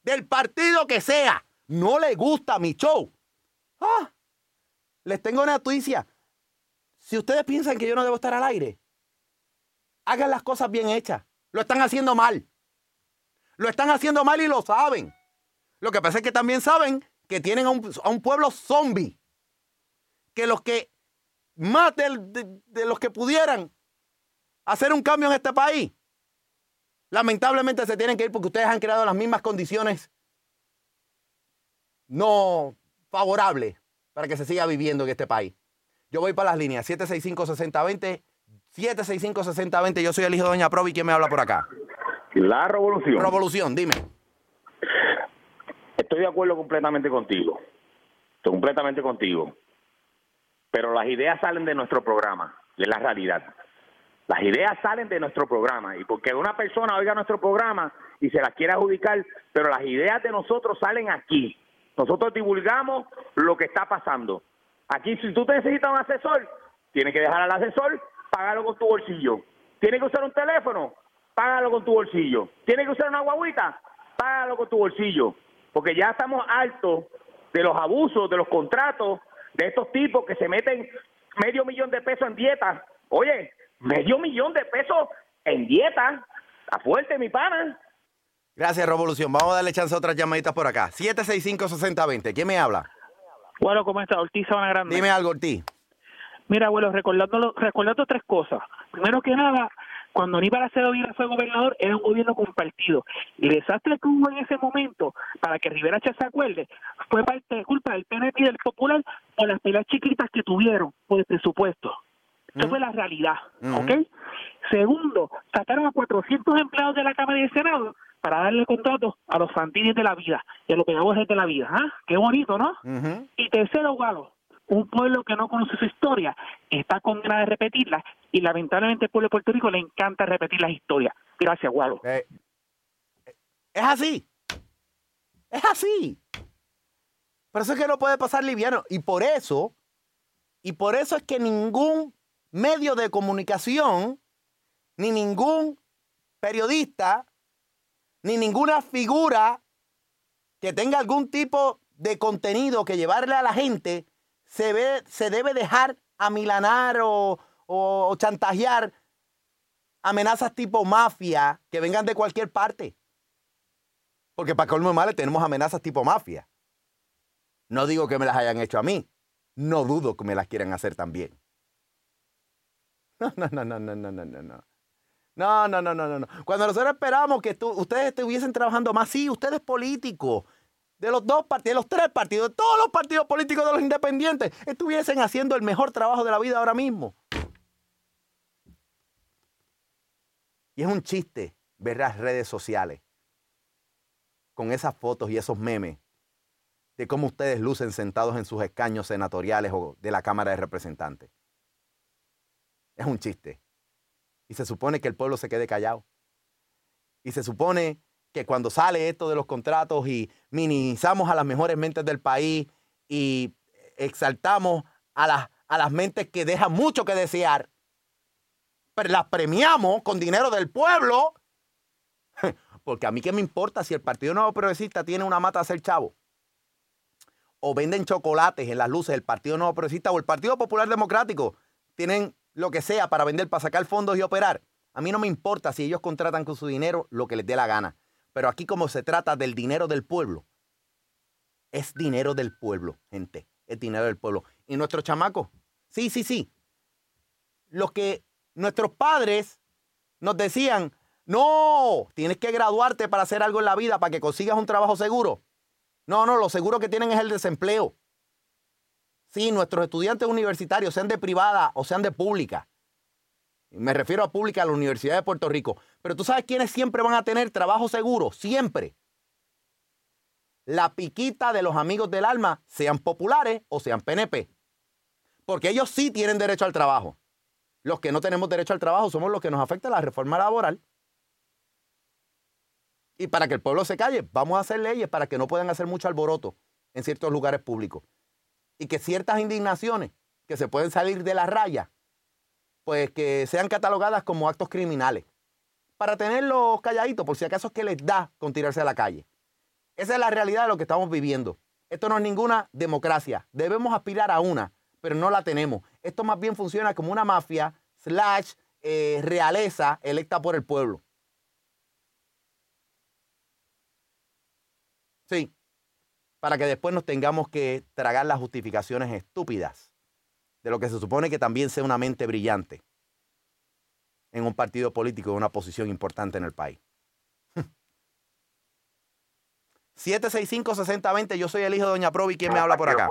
del partido que sea no le gusta mi show, ah, les tengo una noticia. Si ustedes piensan que yo no debo estar al aire, hagan las cosas bien hechas. Lo están haciendo mal. Lo están haciendo mal y lo saben. Lo que pasa es que también saben que tienen a un, pueblo zombie. Que los que más de, los que pudieran hacer un cambio en este país, lamentablemente se tienen que ir porque ustedes han creado las mismas condiciones no favorables para que se siga viviendo en este país. Yo voy para las líneas 765-6020, 765-6020, yo soy el hijo de Doña Provi, ¿quién me habla por acá? La revolución. Revolución, dime. Estoy de acuerdo completamente contigo. Estoy completamente contigo. Pero las ideas salen de nuestro programa, es la realidad. Las ideas salen de nuestro programa y porque una persona oiga nuestro programa y se las quiere adjudicar, pero las ideas de nosotros salen aquí. Nosotros divulgamos lo que está pasando. Aquí, si tú necesitas un asesor, tienes que dejar al asesor, págalo con tu bolsillo. Tienes que usar un teléfono, págalo con tu bolsillo. Tienes que usar una guaguita, págalo con tu bolsillo porque ya estamos altos de los abusos, de los contratos de estos tipos que se meten medio millón de pesos en dieta. Oye, medio millón de pesos en dieta. Está fuerte, mi pana. Gracias, Revolución. Vamos a darle chance a otras llamaditas por acá. 765-6020. ¿Quién me habla? Bueno, ¿cómo está? Ortiz Sabana Grande. Dime algo, Ortiz. Mira, abuelo, recordando, recordando tres cosas. Primero que nada, cuando Aníbal Acevedo Vila fue gobernador, era un gobierno compartido. Y el desastre que hubo en ese momento, para que Rivera Che se acuerde, fue parte de culpa del PNP y del Popular por las peleas chiquitas que tuvieron por el presupuesto. Esa fue la realidad, ¿ok? Segundo, sacaron a 400 empleados de la Cámara y del Senado para darle contratos a los fantines de la vida y a los pedagogos de la vida. ¿ah? Qué bonito, ¿no? Y tercero, Galo, un pueblo que no conoce su historia está condenado a repetirla y lamentablemente el pueblo de Puerto Rico le encanta repetir las historias. Gracias, Gualo. es así. Es así. Por eso es que no puede pasar liviano. Y por eso, y por eso es que ningún medio de comunicación, ni ningún periodista, ni ninguna figura que tenga algún tipo de contenido que llevarle a la gente se, ve, se debe dejar amilanar o, o, o chantajear amenazas tipo mafia que vengan de cualquier parte. Porque para colmo males tenemos amenazas tipo mafia. No digo que me las hayan hecho a mí. No dudo que me las quieran hacer también. No, no, no, no, no, no, no, no. No, no, no, no, no. Cuando nosotros esperamos que tú, ustedes estuviesen trabajando más, sí, ustedes políticos, de los dos partidos, de los tres partidos, de todos los partidos políticos de los independientes, estuviesen haciendo el mejor trabajo de la vida ahora mismo. Y es un chiste ver las redes sociales con esas fotos y esos memes de cómo ustedes lucen sentados en sus escaños senatoriales o de la Cámara de Representantes. Es un chiste. Y se supone que el pueblo se quede callado. Y se supone que cuando sale esto de los contratos y minimizamos a las mejores mentes del país y exaltamos a las, a las mentes que dejan mucho que desear, pero las premiamos con dinero del pueblo, porque a mí qué me importa si el Partido Nuevo Progresista tiene una mata a hacer chavo, o venden chocolates en las luces del Partido Nuevo Progresista o el Partido Popular Democrático tienen lo que sea para vender, para sacar fondos y operar. A mí no me importa si ellos contratan con su dinero lo que les dé la gana. Pero aquí como se trata del dinero del pueblo, es dinero del pueblo, gente. Es dinero del pueblo. Y nuestros chamacos, sí, sí, sí. Los que nuestros padres nos decían, no, tienes que graduarte para hacer algo en la vida, para que consigas un trabajo seguro. No, no, lo seguro que tienen es el desempleo. Sí, nuestros estudiantes universitarios, sean de privada o sean de pública. Me refiero a pública, a la Universidad de Puerto Rico. Pero tú sabes quiénes siempre van a tener trabajo seguro, siempre. La piquita de los amigos del alma, sean populares o sean PNP. Porque ellos sí tienen derecho al trabajo. Los que no tenemos derecho al trabajo somos los que nos afecta la reforma laboral. Y para que el pueblo se calle, vamos a hacer leyes para que no puedan hacer mucho alboroto en ciertos lugares públicos. Y que ciertas indignaciones que se pueden salir de la raya, pues que sean catalogadas como actos criminales. Para tenerlos calladitos, por si acaso es que les da con tirarse a la calle. Esa es la realidad de lo que estamos viviendo. Esto no es ninguna democracia. Debemos aspirar a una, pero no la tenemos. Esto más bien funciona como una mafia slash eh, realeza electa por el pueblo. Sí, para que después nos tengamos que tragar las justificaciones estúpidas de lo que se supone que también sea una mente brillante en un partido político de una posición importante en el país. 765-6020, yo soy el hijo de Doña Provi, ¿quién me habla por acá?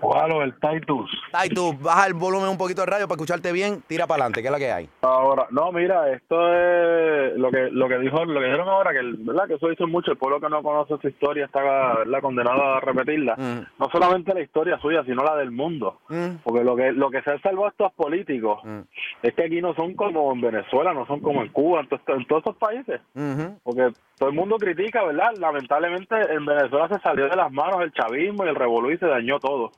Claro, el Titus. Titus, baja el volumen un poquito del radio para escucharte bien, tira para adelante, ¿qué es lo que hay? Ahora, no, mira, esto es lo que lo que dijo, lo que dijeron ahora que el- verdad que eso dice mucho, el pueblo que no conoce su historia está ¿verdad? condenado a repetirla. No solamente la historia suya, sino la del mundo. Porque lo que lo que se han salvado estos políticos es que aquí no son como en Venezuela, no son como en Cuba, en, to- en todos estos países. Porque todo el mundo critica, ¿verdad? Lamentablemente en Venezuela se salió de las manos el chavismo y el revolú y se dañó todo.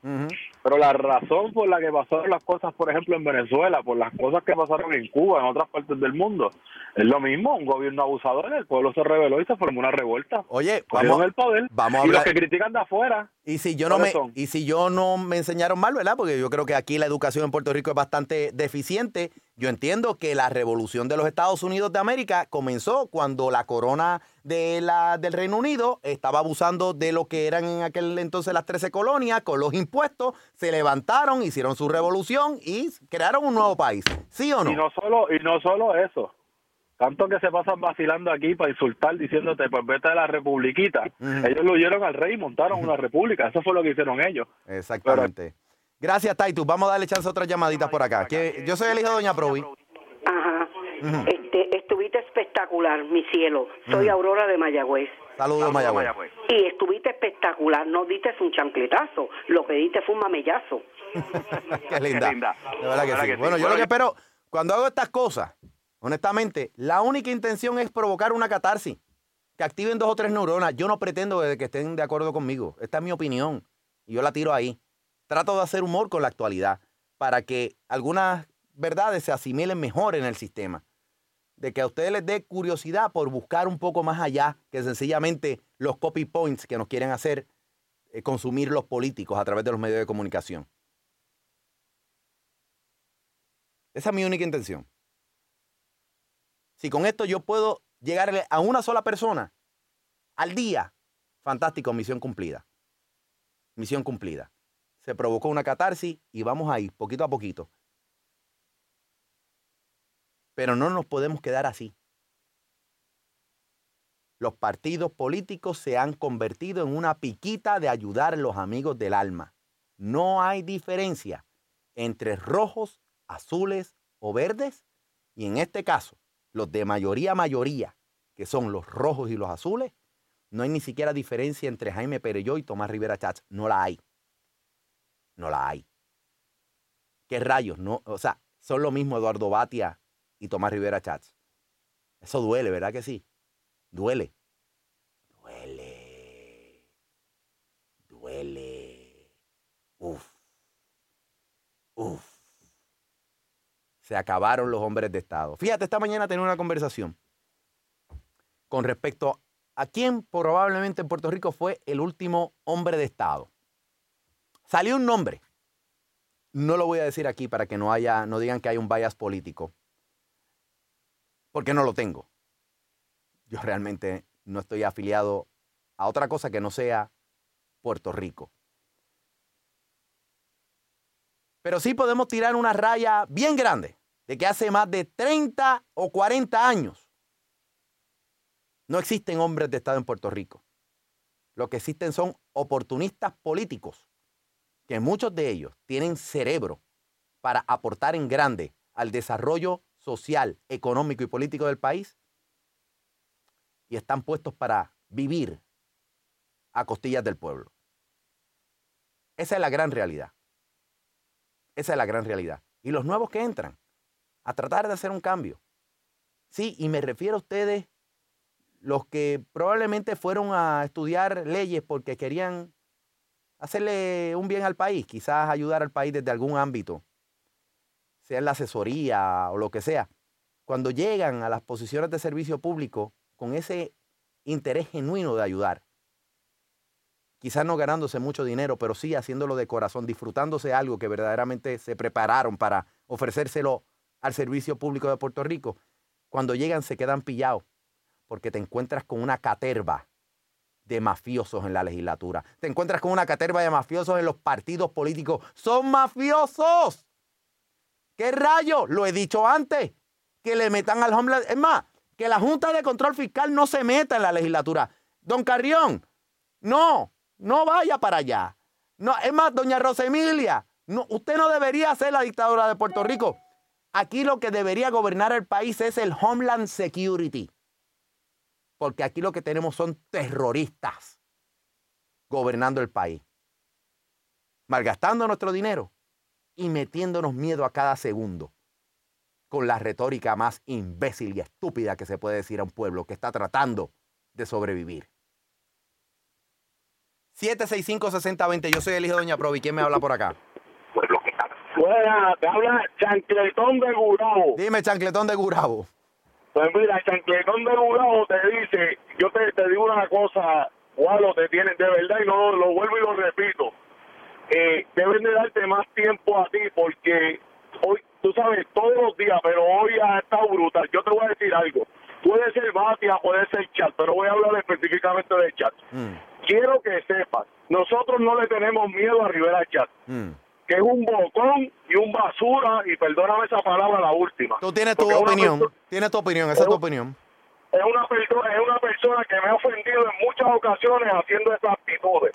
Pero la razón por la que pasaron las cosas, por ejemplo, en Venezuela, por las cosas que pasaron en Cuba, en otras partes del mundo, es lo mismo, un gobierno abusador, el pueblo se rebeló y se formó una revuelta. Oye, vamos- el poder. vamos a y los hablar- que critican de afuera Y si yo no me y si yo no me enseñaron mal, ¿verdad? Porque yo creo que aquí la educación en Puerto Rico es bastante deficiente. Yo entiendo que la revolución de los Estados Unidos de América comenzó cuando la corona de la, del Reino Unido estaba abusando de lo que eran en aquel entonces las 13 colonias con los impuestos, se levantaron, hicieron su revolución y crearon un nuevo país. ¿Sí o no? Y no solo y no solo eso. Tanto que se pasan vacilando aquí para insultar diciéndote, pues vete a la republiquita. Ellos lo oyeron al rey y montaron una república. Eso fue lo que hicieron ellos. Exactamente. Gracias, Taitus. Vamos a darle chance a otras llamaditas por acá. Que yo soy el hijo de Doña Provi. Ajá. Este, estuviste espectacular, mi cielo. Soy. Aurora de Mayagüez. Saludos, Mayagüez. Y estuviste espectacular. No diste un chancletazo. Lo que diste fue un mamellazo. Qué linda. De verdad que sí. Bueno, yo lo que espero, cuando hago estas cosas, honestamente, la única intención es provocar una catarsis. Que activen dos o tres neuronas. Yo no pretendo que estén de acuerdo conmigo. Esta es mi opinión. Y yo la tiro ahí. Trato de hacer humor con la actualidad para que algunas verdades se asimilen mejor en el sistema. De que a ustedes les dé curiosidad por buscar un poco más allá que sencillamente los copy points que nos quieren hacer eh, consumir los políticos a través de los medios de comunicación. Esa es mi única intención. Si con esto yo puedo llegarle a una sola persona al día, fantástico, misión cumplida. Misión cumplida. Se provocó una catarsis y vamos ahí, poquito a poquito. Pero no nos podemos quedar así. Los partidos políticos se han convertido en una piquita de ayudar a los amigos del alma. No hay diferencia entre rojos, azules o verdes. Y en este caso, los de mayoría mayoría, que son los rojos y los azules, no hay ni siquiera diferencia entre Jaime Pereyó y Tomás Rivera Chats. No la hay. No la hay. ¿Qué rayos? No, o sea, son lo mismo Eduardo Batia y Tomás Rivera Chats. Eso duele, ¿verdad que sí? Duele. Duele. Duele. Uf. Uf. Se acabaron los hombres de Estado. Fíjate, esta mañana tenía una conversación con respecto a quién probablemente en Puerto Rico fue el último hombre de Estado. Salió un nombre. No lo voy a decir aquí para que no haya, no digan que hay un bias político. Porque no lo tengo. Yo realmente no estoy afiliado a otra cosa que no sea Puerto Rico. Pero sí podemos tirar una raya bien grande de que hace más de 30 o 40 años no existen hombres de Estado en Puerto Rico. Lo que existen son oportunistas políticos, que muchos de ellos tienen cerebro para aportar en grande al desarrollo social, económico y político del país y están puestos para vivir a costillas del pueblo. Esa es la gran realidad. Esa es la gran realidad. Y los nuevos que entran a tratar de hacer un cambio. Sí, y me refiero a ustedes, los que probablemente fueron a estudiar leyes porque querían hacerle un bien al país, quizás ayudar al país desde algún ámbito, sea en la asesoría o lo que sea. Cuando llegan a las posiciones de servicio público con ese interés genuino de ayudar, quizás no ganándose mucho dinero, pero sí haciéndolo de corazón, disfrutándose algo que verdaderamente se prepararon para ofrecérselo al servicio público de Puerto Rico, cuando llegan se quedan pillados, porque te encuentras con una caterva de mafiosos en la legislatura. Te encuentras con una caterva de mafiosos en los partidos políticos. ¡Son mafiosos! ¿Qué rayo? Lo he dicho antes. Que le metan al Homeland. Es más, que la Junta de Control Fiscal no se meta en la legislatura. Don Carrión, no, no vaya para allá. No, es más, doña Rosa Emilia, no, usted no debería ser la dictadura de Puerto Rico. Aquí lo que debería gobernar el país es el Homeland Security. Porque aquí lo que tenemos son terroristas gobernando el país. Malgastando nuestro dinero y metiéndonos miedo a cada segundo. Con la retórica más imbécil y estúpida que se puede decir a un pueblo que está tratando de sobrevivir. 765-6020. Yo soy el hijo de Doña Provi. ¿Quién me habla por acá? Buena, te habla Chancletón de Gurabo. Dime, Chancletón de Gurabo. Pues mira, Chancletón de Gurabo te dice, yo te, te digo una cosa, Walo, te tienen, de verdad, y no lo vuelvo y lo repito, eh, deben de darte más tiempo a ti porque hoy, tú sabes, todos los días, pero hoy ha estado brutal. Yo te voy a decir algo. Puede ser Batia, puede ser chat, pero voy a hablar específicamente del chat. Quiero que sepas, nosotros no le tenemos miedo a Rivera Chat, que es un bocón y un basura, y perdóname esa palabra, la última. Tú tienes tu Porque opinión. Tienes tu opinión. Esa es tu opinión. es una persona es una persona que me ha ofendido en muchas ocasiones haciendo esas actitudes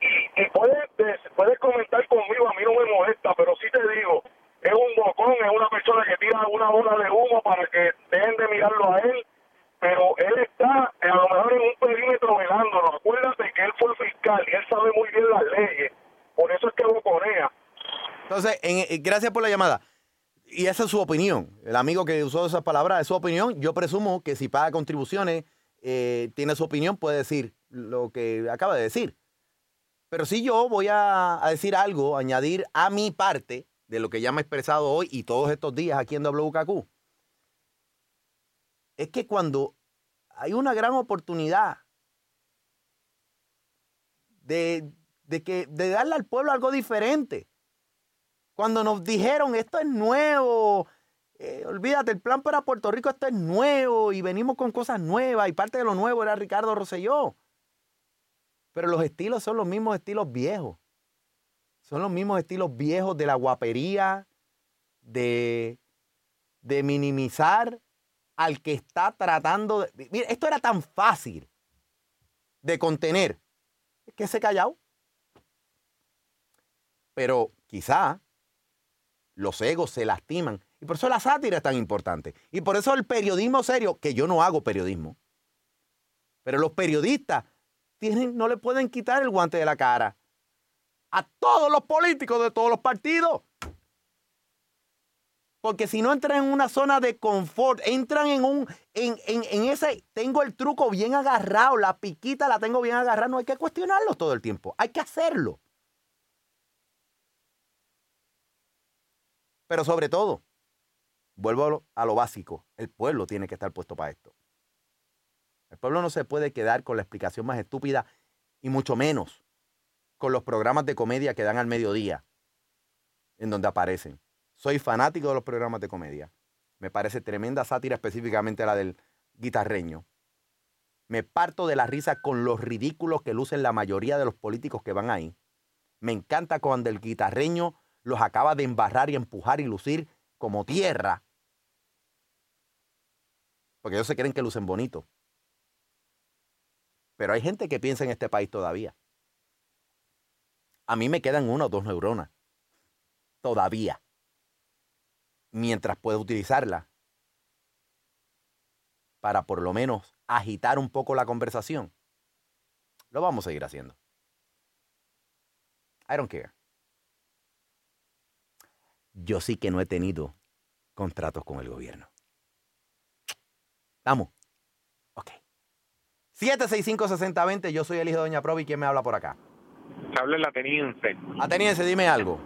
y, y puedes des- puedes comentar conmigo a mí no me molesta pero sí te digo es un bocón es una persona que tira una bola de humo para que dejen de mirarlo a él pero él está a lo mejor en un perímetro velándolo acuérdate que él fue fiscal y él sabe muy bien las leyes por eso es que boconea Entonces, en- eh, gracias por la llamada. Y esa es su opinión. El amigo que usó esas palabras es su opinión. Yo presumo que si paga contribuciones, eh, tiene su opinión, puede decir lo que acaba de decir. Pero si yo voy a, a decir algo, añadir a mi parte de lo que ya me he expresado hoy y todos estos días aquí en WKQ, es que cuando hay una gran oportunidad de, de que, de darle al pueblo algo diferente, cuando nos dijeron esto es nuevo, eh, olvídate, el plan para Puerto Rico esto es nuevo y venimos con cosas nuevas y parte de lo nuevo era Ricardo Rosselló. Pero los estilos son los mismos estilos viejos. Son los mismos estilos viejos de la guapería, de, de minimizar al que está tratando de... Mira, esto era tan fácil de contener. Es que se callado. Pero quizá los egos se lastiman. Y por eso la sátira es tan importante. Y por eso el periodismo serio, que yo no hago periodismo, pero los periodistas tienen, no le pueden quitar el guante de la cara a todos los políticos de todos los partidos. Porque si no entran en una zona de confort, entran en un, en, en, en ese, tengo el truco bien agarrado, la piquita la tengo bien agarrada, no hay que cuestionarlo todo el tiempo, hay que hacerlo. Pero sobre todo, vuelvo a lo, básico, el pueblo tiene que estar puesto para esto. El pueblo no se puede quedar con la explicación más estúpida y mucho menos con los programas de comedia que dan al mediodía, en donde aparecen. Soy fanático de los programas de comedia. Me parece tremenda sátira, específicamente la del guitarreño. Me parto de la risa con los ridículos que lucen la mayoría de los políticos que van ahí. Me encanta cuando el guitarreño los acaba de embarrar y empujar y lucir como tierra. Porque ellos se creen que lucen bonito. Pero hay gente que piensa en este país todavía. A mí me quedan una o dos neuronas. Todavía. Mientras pueda utilizarla para por lo menos agitar un poco la conversación. Lo vamos a seguir haciendo. I don't care. Yo sí que no he tenido contratos con el gobierno. Vamos. Ok. 765-6020, yo soy el hijo de Doña Provi. ¿Quién me habla por acá? Habla el ateniense. Ateniense, dime algo.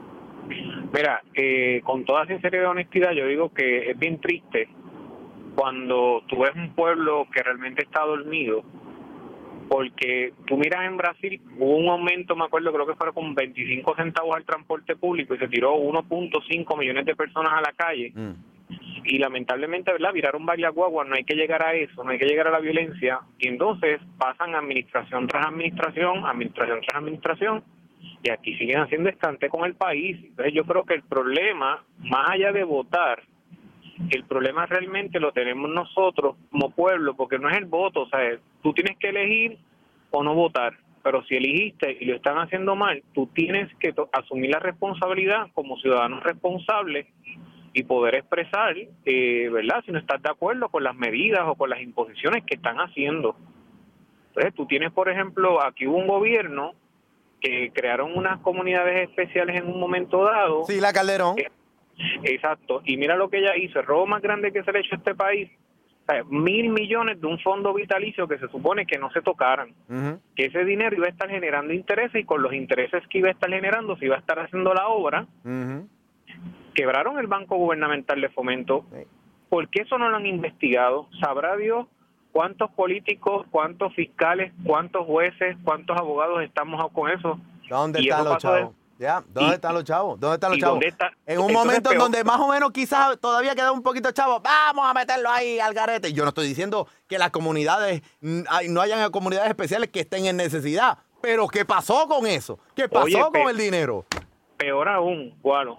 Mira, eh, con toda sinceridad y honestidad, yo digo que es bien triste cuando tú ves un pueblo que realmente está dormido, porque tú miras en Brasil, hubo un aumento, me acuerdo, creo que fueron con 25 centavos al transporte público y se tiró 1.5 millones de personas a la calle. Y lamentablemente, ¿verdad? Viraron varias guaguas, no hay que llegar a eso, no hay que llegar a la violencia. Y entonces pasan administración tras administración, administración tras administración, y aquí siguen haciendo estante con el país. Entonces yo creo que el problema, más allá de votar, el problema realmente lo tenemos nosotros como pueblo, porque no es el voto, o sea, tú tienes que elegir o no votar, pero si elegiste y lo están haciendo mal, tú tienes que asumir la responsabilidad como ciudadano responsable y poder expresar, eh, ¿verdad? Si no estás de acuerdo con las medidas o con las imposiciones que están haciendo. Entonces, tú tienes, por ejemplo, aquí hubo un gobierno que crearon unas comunidades especiales en un momento dado. Sí, la Calderón. Exacto. Y mira lo que ella hizo, el robo más grande que se le ha hecho a este país. O sea, mil millones de un fondo vitalicio que se supone que no se tocaran. Que ese dinero iba a estar generando intereses y con los intereses que iba a estar generando se iba a estar haciendo la obra. Quebraron el Banco Gubernamental de Fomento. ¿Por qué eso no lo han investigado? Sabrá Dios ¿cuántos políticos, cuántos fiscales, cuántos jueces, cuántos abogados estamos con eso? ¿Dónde están los chavos? Ya, ¿dónde y- están los chavos? ¿Dónde están los ¿y chavos? está- En un momento en donde más o menos quizás todavía queda un poquito de chavo, vamos a meterlo ahí al garete. Yo no estoy diciendo que las comunidades, no hayan comunidades especiales que estén en necesidad, pero ¿qué pasó con eso? ¿Qué pasó Oye, con el dinero? Peor aún, Guaro,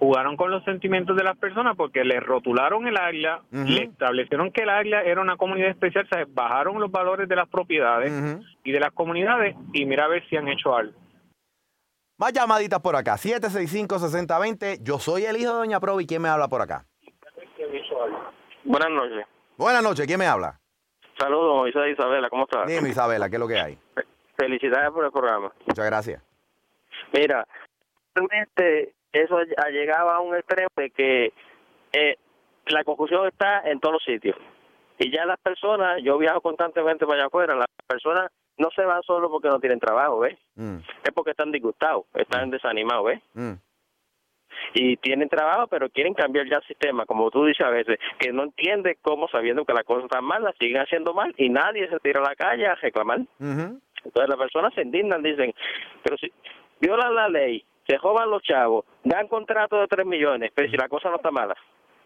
jugaron con los sentimientos de las personas porque les rotularon el área, le establecieron que el área era una comunidad especial, o sea, bajaron los valores de las propiedades y de las comunidades y mira a ver si han hecho algo. Más llamaditas por acá, 765-6020. Yo soy el hijo de Doña Provi. ¿Quién me habla por acá? Buenas noches. Buenas noches, ¿quién me habla? Saludos, Moisés Isabela, ¿cómo estás? Dime, Isabela, ¿qué es lo que hay? Felicidades por el programa. Muchas gracias. Mira, realmente eso ha llegado a un extremo de que eh, la confusión está en todos los sitios. Y ya las personas, yo viajo constantemente para allá afuera, las personas no se van solo porque no tienen trabajo, ¿ves? Mm, Es porque están disgustados, están desanimados, ¿ves? mm. y tienen trabajo, pero quieren cambiar ya el sistema, como tú dices a veces, que no entiende cómo sabiendo que las cosas están mal, siguen haciendo mal y nadie se tira a la calle a reclamar. Entonces las personas se indignan, dicen, pero si violan la ley, se jodan los chavos, dan contrato de 3 millones, pero si la cosa no está mala.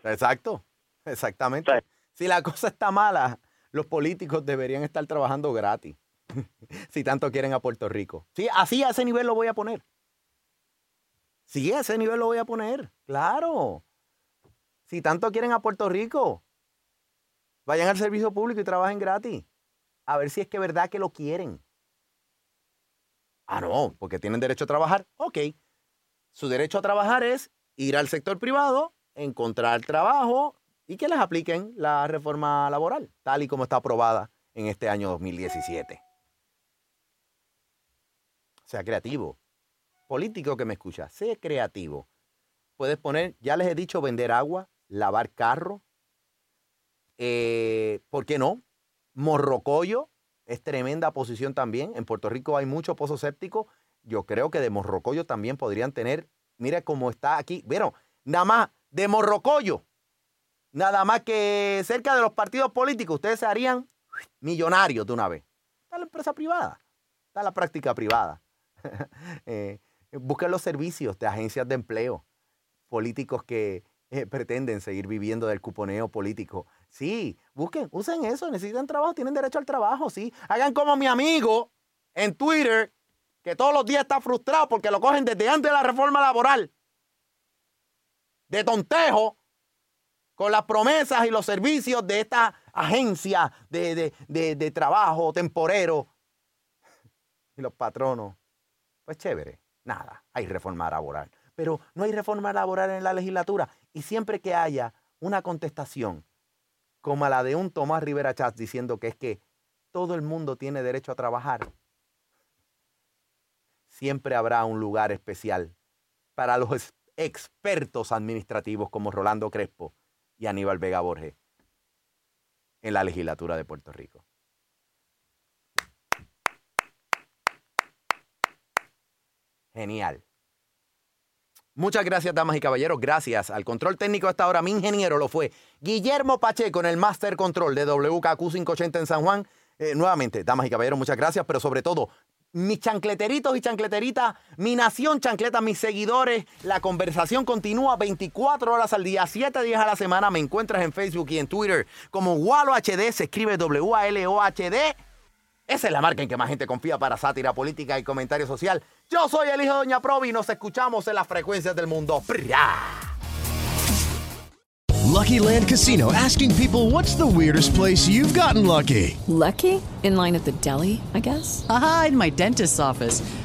Exacto, exactamente. Si la cosa está mala, los políticos deberían estar trabajando gratis. si tanto quieren a Puerto Rico. Sí, así a ese nivel lo voy a poner. Sí, a ese nivel lo voy a poner. Claro. Si tanto quieren a Puerto Rico, vayan al servicio público y trabajen gratis. A ver si es que es verdad que lo quieren. Ah, no, porque tienen derecho a trabajar. Ok. Su derecho a trabajar es ir al sector privado, encontrar trabajo y que les apliquen la reforma laboral, tal y como está aprobada en este año 2017. Sea creativo. Político que me escucha, sé creativo. Puedes poner, ya les he dicho, vender agua, lavar carro. Eh, ¿Por qué no? Morrocoyo es tremenda posición también. En Puerto Rico hay mucho pozo séptico. Yo creo que de Morrocoyo también podrían tener, mira cómo está aquí. Vieron, nada más de Morrocoyo, nada más que cerca de los partidos políticos, ustedes se harían millonarios de una vez. Está la empresa privada, está la práctica privada. eh, busquen los servicios de agencias de empleo, políticos que eh, pretenden seguir viviendo del cuponeo político. Sí, busquen, usen eso, necesitan trabajo, tienen derecho al trabajo, sí. Hagan como mi amigo en Twitter, que todos los días está frustrado porque lo cogen desde antes de la reforma laboral. De tontejo, con las promesas y los servicios de esta agencia de, de- de- de trabajo temporero. Y los patronos. Pues chévere, nada, hay reforma laboral. Pero no hay reforma laboral en la legislatura. Y siempre que haya una contestación como la de un Tomás Rivera Chats diciendo que es que todo el mundo tiene derecho a trabajar, siempre habrá un lugar especial para los ex- expertos administrativos como Rolando Crespo y Aníbal Vega Borges en la legislatura de Puerto Rico. Genial. Muchas gracias, damas y caballeros. Gracias al control técnico hasta ahora. Mi ingeniero lo fue Guillermo Pacheco en el Master Control de WKQ 580 en San Juan. Eh, nuevamente, damas y caballeros, muchas gracias, pero sobre todo, mis chancleteritos y chancleteritas, mi nación chancleta, mis seguidores, la conversación continúa 24 horas al día, 7 días a la semana. Me encuentras en Facebook y en Twitter como Walo HD, se escribe W-A-L-O-H-D. Esa es la marca en que más gente confía para sátira política y comentario social. Yo soy el hijo de Doña Provi y nos escuchamos en las frecuencias del mundo. Lucky Land Casino asking people what's the weirdest place you've gotten lucky? Lucky? In line at the deli, I guess? Aha, in my dentist's office.